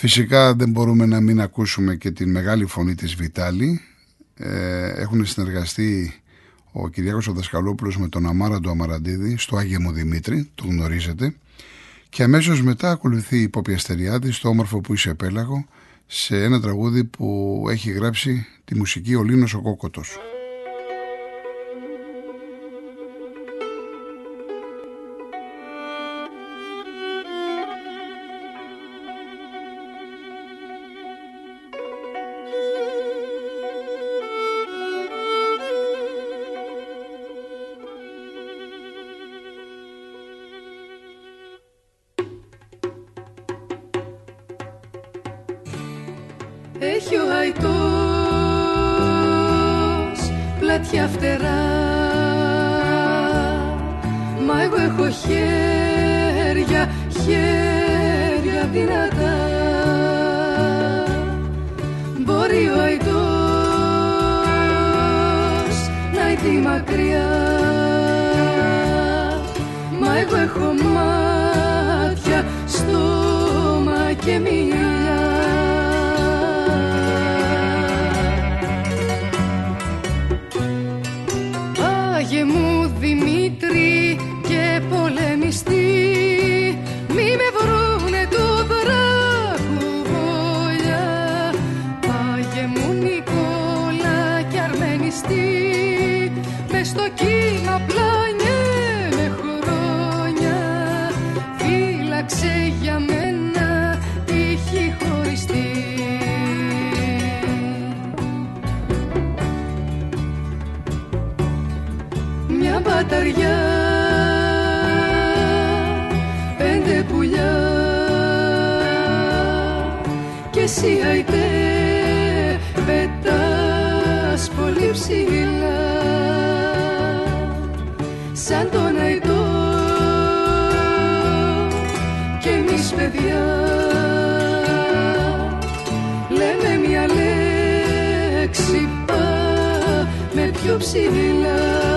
Φυσικά δεν μπορούμε να μην ακούσουμε και την μεγάλη φωνή της Βιτάλη. Ε, έχουν συνεργαστεί ο Κυριάκος ο Δασκαλόπουλος με τον Αμάρα του Αμαραντίδη στο Άγιο μου Δημήτρη, το γνωρίζετε. Και αμέσως μετά ακολουθεί η Ποπιαστεριάδη στο όμορφο που είσαι επέλαγο σε ένα τραγούδι που έχει γράψει τη μουσική ο Λίνος ο Κόκοτος. Έχει ο αϊτός πλατιά φτερά. Μα εγώ έχω χέρια, χέρια δυνατά. Μπορεί ο αϊτός να είναι μακριά. Μα εγώ έχω μάτια, στόμα και μία εσύ αϊτέ πετάς πολύ ψηλά. Σαν τον αϊτό. Και εμείς παιδιά λέμε μια λέξη με πιο ψηλά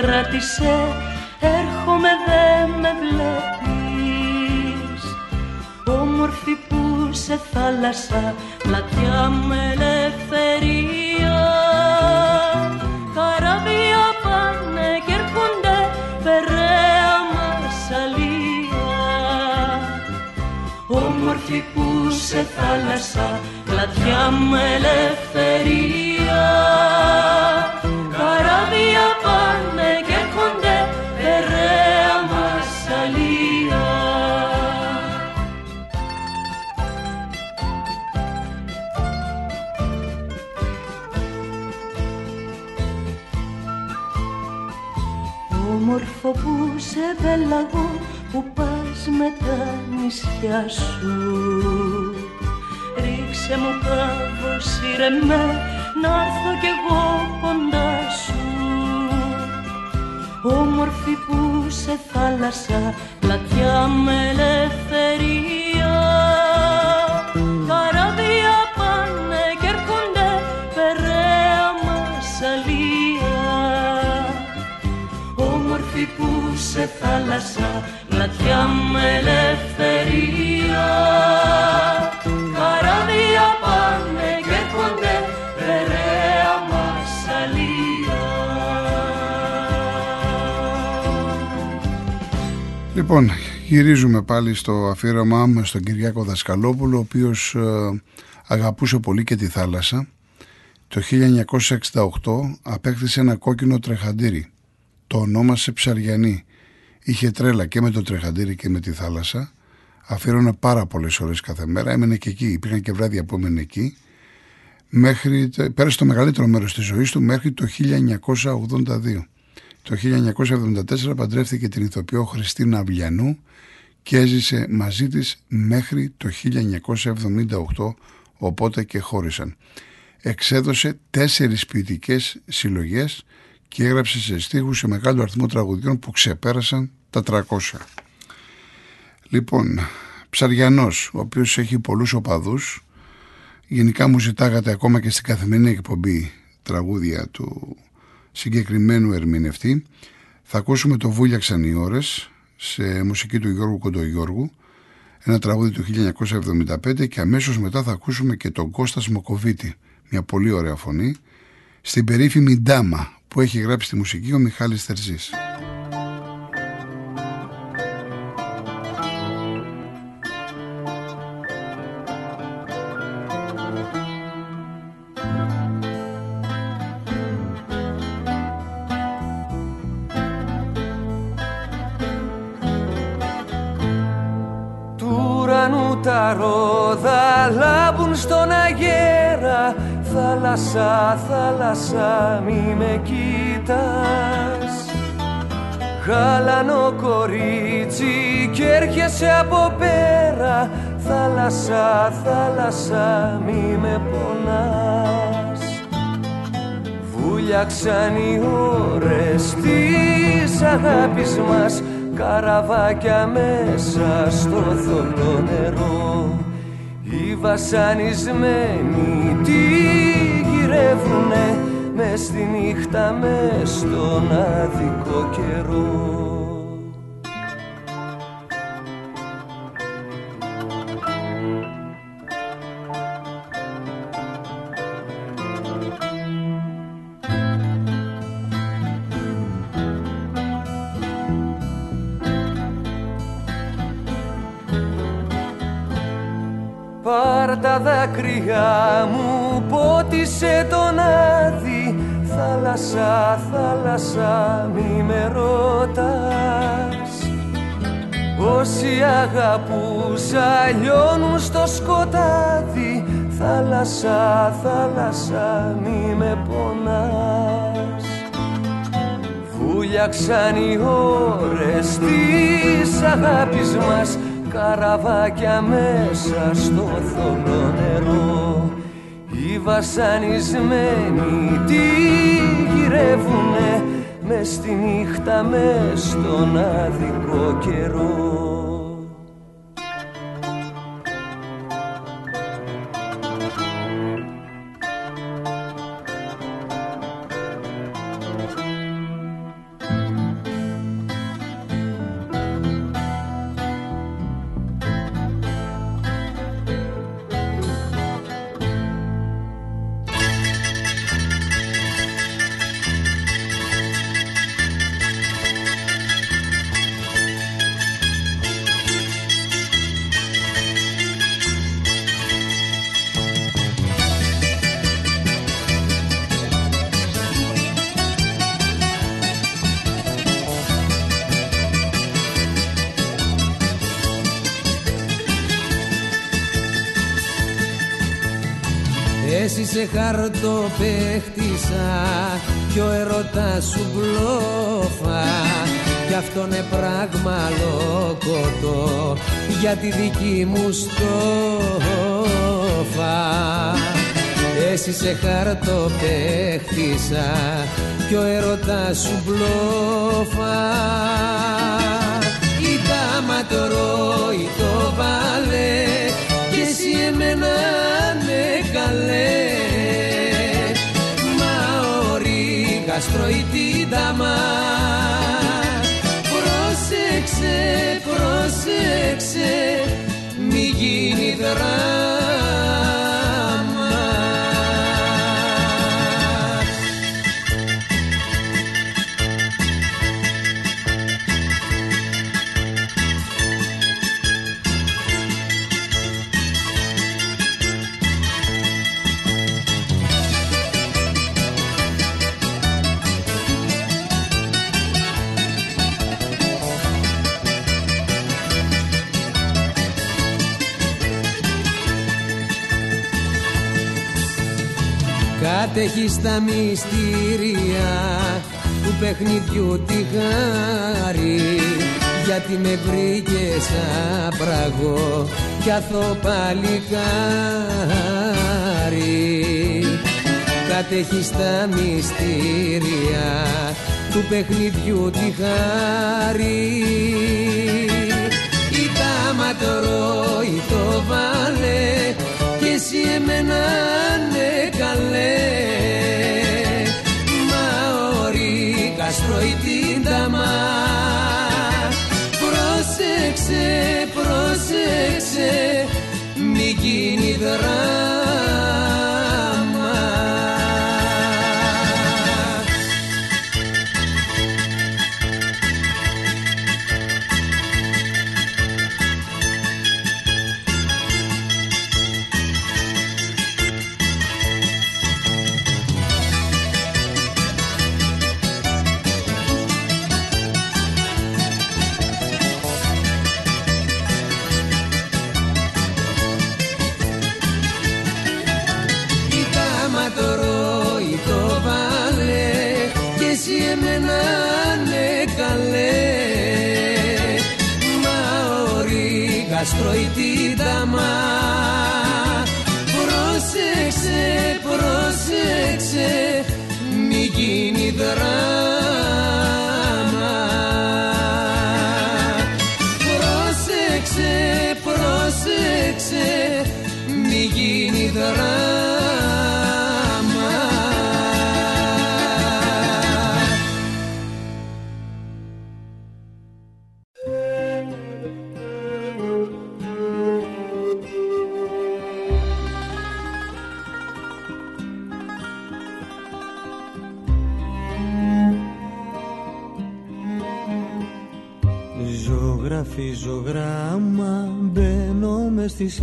κράτησε έρχομαι δε με βλέπεις. Όμορφη που σε θάλασσα πλατιά με ελευθερία. Καράβια πάνε και έρχονται περαία μασαλία όμορφη που σε θάλασσα πλατιά με ελευθερία καράβια πάνε και κοντέ περαία μασαλία. Όμορφο που σε βελαγώ που πας με τα νησιά σου Ρίξε μου κάβο σύρε με να έρθω κι εγώ κοντά σου. Όμορφη που σε θάλασσα, πλατιά με ελευθερία. Καράβια πάνε και έρχονται, περαία μας αλία. Όμορφη που σε θάλασσα, πλατιά με ελευθερία Λοιπόν, γυρίζουμε πάλι στο αφιέρωμά μου στον Κυριάκο Δασκαλόπουλο, ο οποίος ε, αγαπούσε πολύ και τη θάλασσα. Το 1968 απέκτησε ένα κόκκινο τρεχαντήρι. Το ονόμασε Ψαριανή. Είχε τρέλα και με το τρεχαντήρι και με τη θάλασσα. Αφιέρωνε πάρα πολλές ώρες κάθε μέρα. Έμενε και εκεί. Υπήρχαν και βράδια που έμενε εκεί. Μέχρι, πέρασε το μεγαλύτερο μέρος της ζωής του μέχρι το 1982. Το 1974 παντρεύτηκε την ηθοποιό Χριστίνα Αυλιανού και έζησε μαζί της μέχρι το 1978 οπότε και χώρισαν. Εξέδωσε τέσσερις ποιητικές συλλογές και έγραψε σε στίχους σε μεγάλο αριθμό τραγουδιών που ξεπέρασαν τα 300. Λοιπόν, Ψαριανός, ο οποίος έχει πολλούς οπαδούς, γενικά μου ζητάγατε ακόμα και στην καθημερινή εκπομπή τραγούδια του συγκεκριμένου ερμηνευτή. Θα ακούσουμε το «Βούλιαξαν οι ώρες» σε μουσική του Γιώργου Κοντογιώργου, ένα τραγούδι του 1975 και αμέσως μετά θα ακούσουμε και τον Κώστας Μοκοβίτη, μια πολύ ωραία φωνή, στην περίφημη «Ντάμα» που έχει γράψει τη μουσική ο Μιχάλης Θερζής. Τα ρόδα λάμπουν στον αγέρα. Θάλασσα, θάλασσα, μη με κοίτας Γάλανο κορίτσι κι έρχεσαι από πέρα. Θάλασσα, θάλασσα, μη με πονάς. Βούλιαξαν οι ώρες της αγάπης μας Καραβάκια μέσα στο θολό νερό. Οι βασανισμένοι τι γυρεύουνε Μες στη νύχτα, μες στον άδικο καιρό Θάλασσα, θάλασσα, μη με ρωτάς. Όσοι αγαπούσα λιώνουν στο σκοτάδι. Θάλασσα, θάλασσα, μη με πονάς. Βούλιαξαν οι ώρες της αγάπης μας καραβάκια μέσα στο θολό νερό. Οι βασανισμένοι τι γυρεύουνε μες στη νύχτα, μες στον άδικο καιρό Εσύ σε χαρτοπέχτησα κι ο ερωτάς σου μπλόφα. Κι αυτό είναι πράγμα λόκοτο για τη δική μου στόφα. Εσύ σε χάρτο παίχτησα κι ο ερωτάς σου μπλόφα. Η δάμα πρόσεξε μη γίνει δράμα Κατέχεις τα μυστήρια του παιχνιδιού τη χάρη γιατί με βρήκες σαν πραγό κι αθώ παλικάρι. Κατέχεις τα μυστήρια του παιχνιδιού τη χάρη γίνει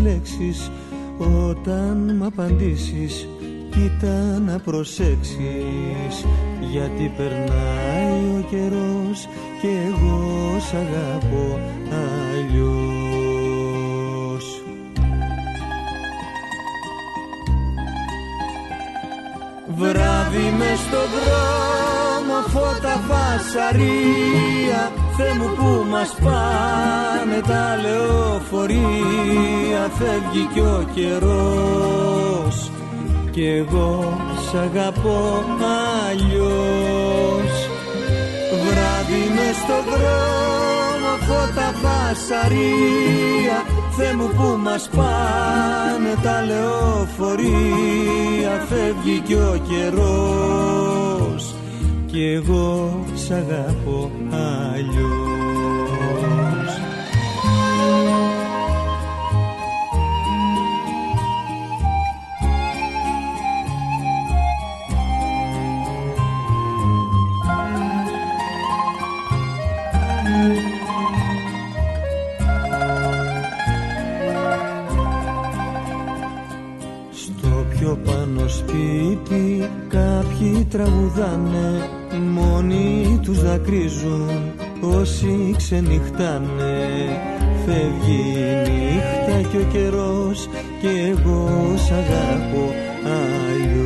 λέξεις. Όταν μ' απαντήσεις, κοίτα να προσέξεις. Γιατί περνάει ο καιρός και εγώ σ' αγαπώ αλλιώς. Βράδυ μες στον δρόμο φώτα φασαρία Θεέ μου που μας πάνε τα λεωφορεία. Φεύγει κι ο καιρός Κι εγώ σ' αγαπώ αλλιώς. Βράδυ μες στο δρόμο φώτα φασαρία Θεέ μου που μας πάνε τα λεωφορεία. Φεύγει κι ο καιρός κι εγώ σ' αγαπώ αλλιώς. Στο πιο πάνω σπίτι κάποιοι τραγουδάνε Μόνοι τους δακρύζουν όσοι ξενυχτάνε. Φεύγει η νύχτα και ο καιρός και εγώ σ' αγαπώ αλλιώς.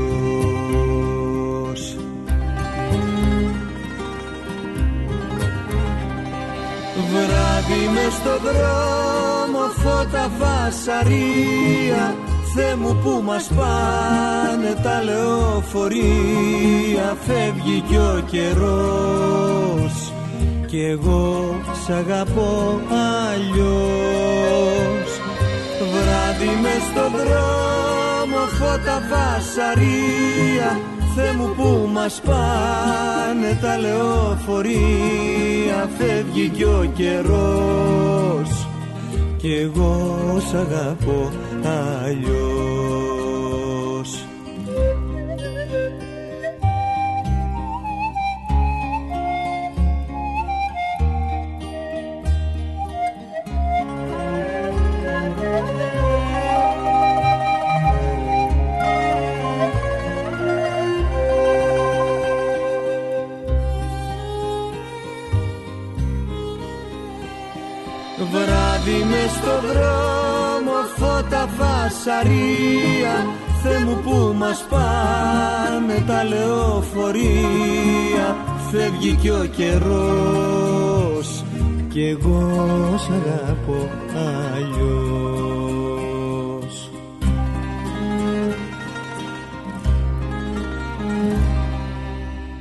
Στο δρόμο φώτα φασαρία Θεέ μου που μας πάνε τα λεωφορεία Φεύγει κι ο καιρός. Κι εγώ σ' αγαπώ αλλιώς. Βράδυ μες στο δρόμο φώτα φασαρία Θεέ μου που μας πάνε τα λεωφορεία Φεύγει κι ο καιρός κι εγώ σ' αγαπώ αλλιώς φασαρία Θεέ μου που μας πάνε τα λεωφορεία Φεύγει κι ο καιρός κι εγώ σ' αγαπώ αλλιώς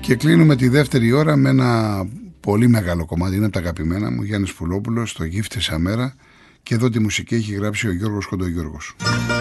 Και κλείνουμε τη δεύτερη ώρα με ένα πολύ μεγάλο κομμάτι. Είναι από τα αγαπημένα μου, Γιάννης Πουλόπουλος, το Γύφτησα Μέρα. Και εδώ τη μουσική έχει γράψει ο Γιώργος Κοντογιώργος. Γύφτησα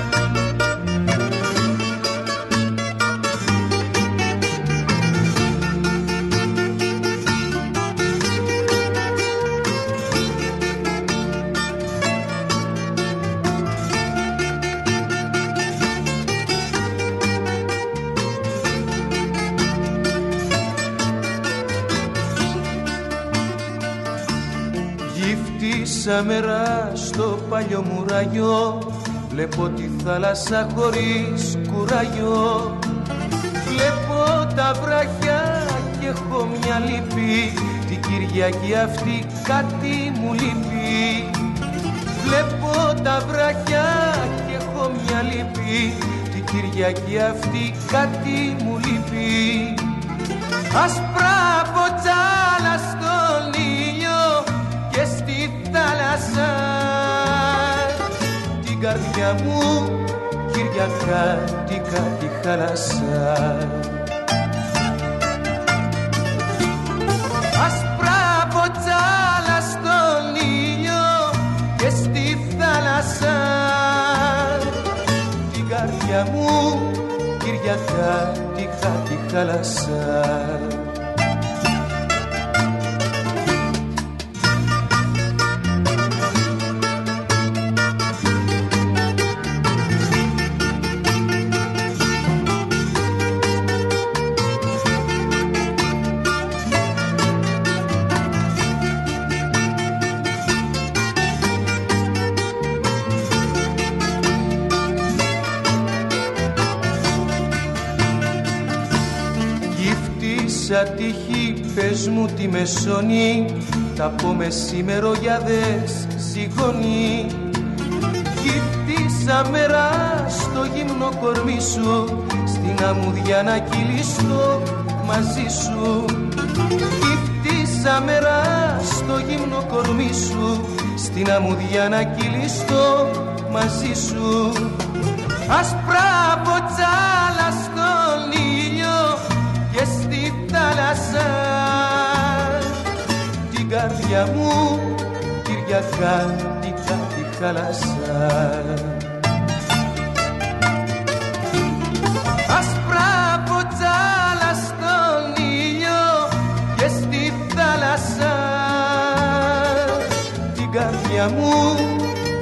μέρα στο παλιό μου ραγιό Βλέπω τη θάλασσα χωρίς κουράγιο. Βλέπω τα βράχια και έχω μια λύπη. Την Κυριακή αυτή κάτι μου λείπει. Βλέπω τα βράχια και έχω μια λύπη. Την Κυριακή αυτή κάτι μου λείπει. Άσπρα ποτσάλα στον καρδιά μου Κυριακάτικα τη χάλασα Άσπρα ποτσάλα στον ήλιο και στη θάλασσα. Την καρδιά μου Κυριακάτικα τη χάλασα Γύφτησα τύχη, πες μου τη μεσονή Τα πω μεσημερογιάδες ζυγώνει Γύφτησα μέρα στο γύμνο κορμί σου. Στην αμμουδιά να κυλήσω μαζί σου. Γύφτησα μέρα στο γύμνο κορμί σου. Στην αμμουδιά να κυλήσω μαζί σου. Άσπρα ποτσάλα την καρδιά μου Κυριακάτικα τη χάλασα Άσπρα ποτσάλα στον ήλιο και στη θάλασσα. Την καρδιά μου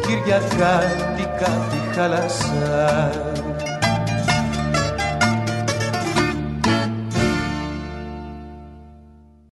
Κυριακάτικα τη χάλασα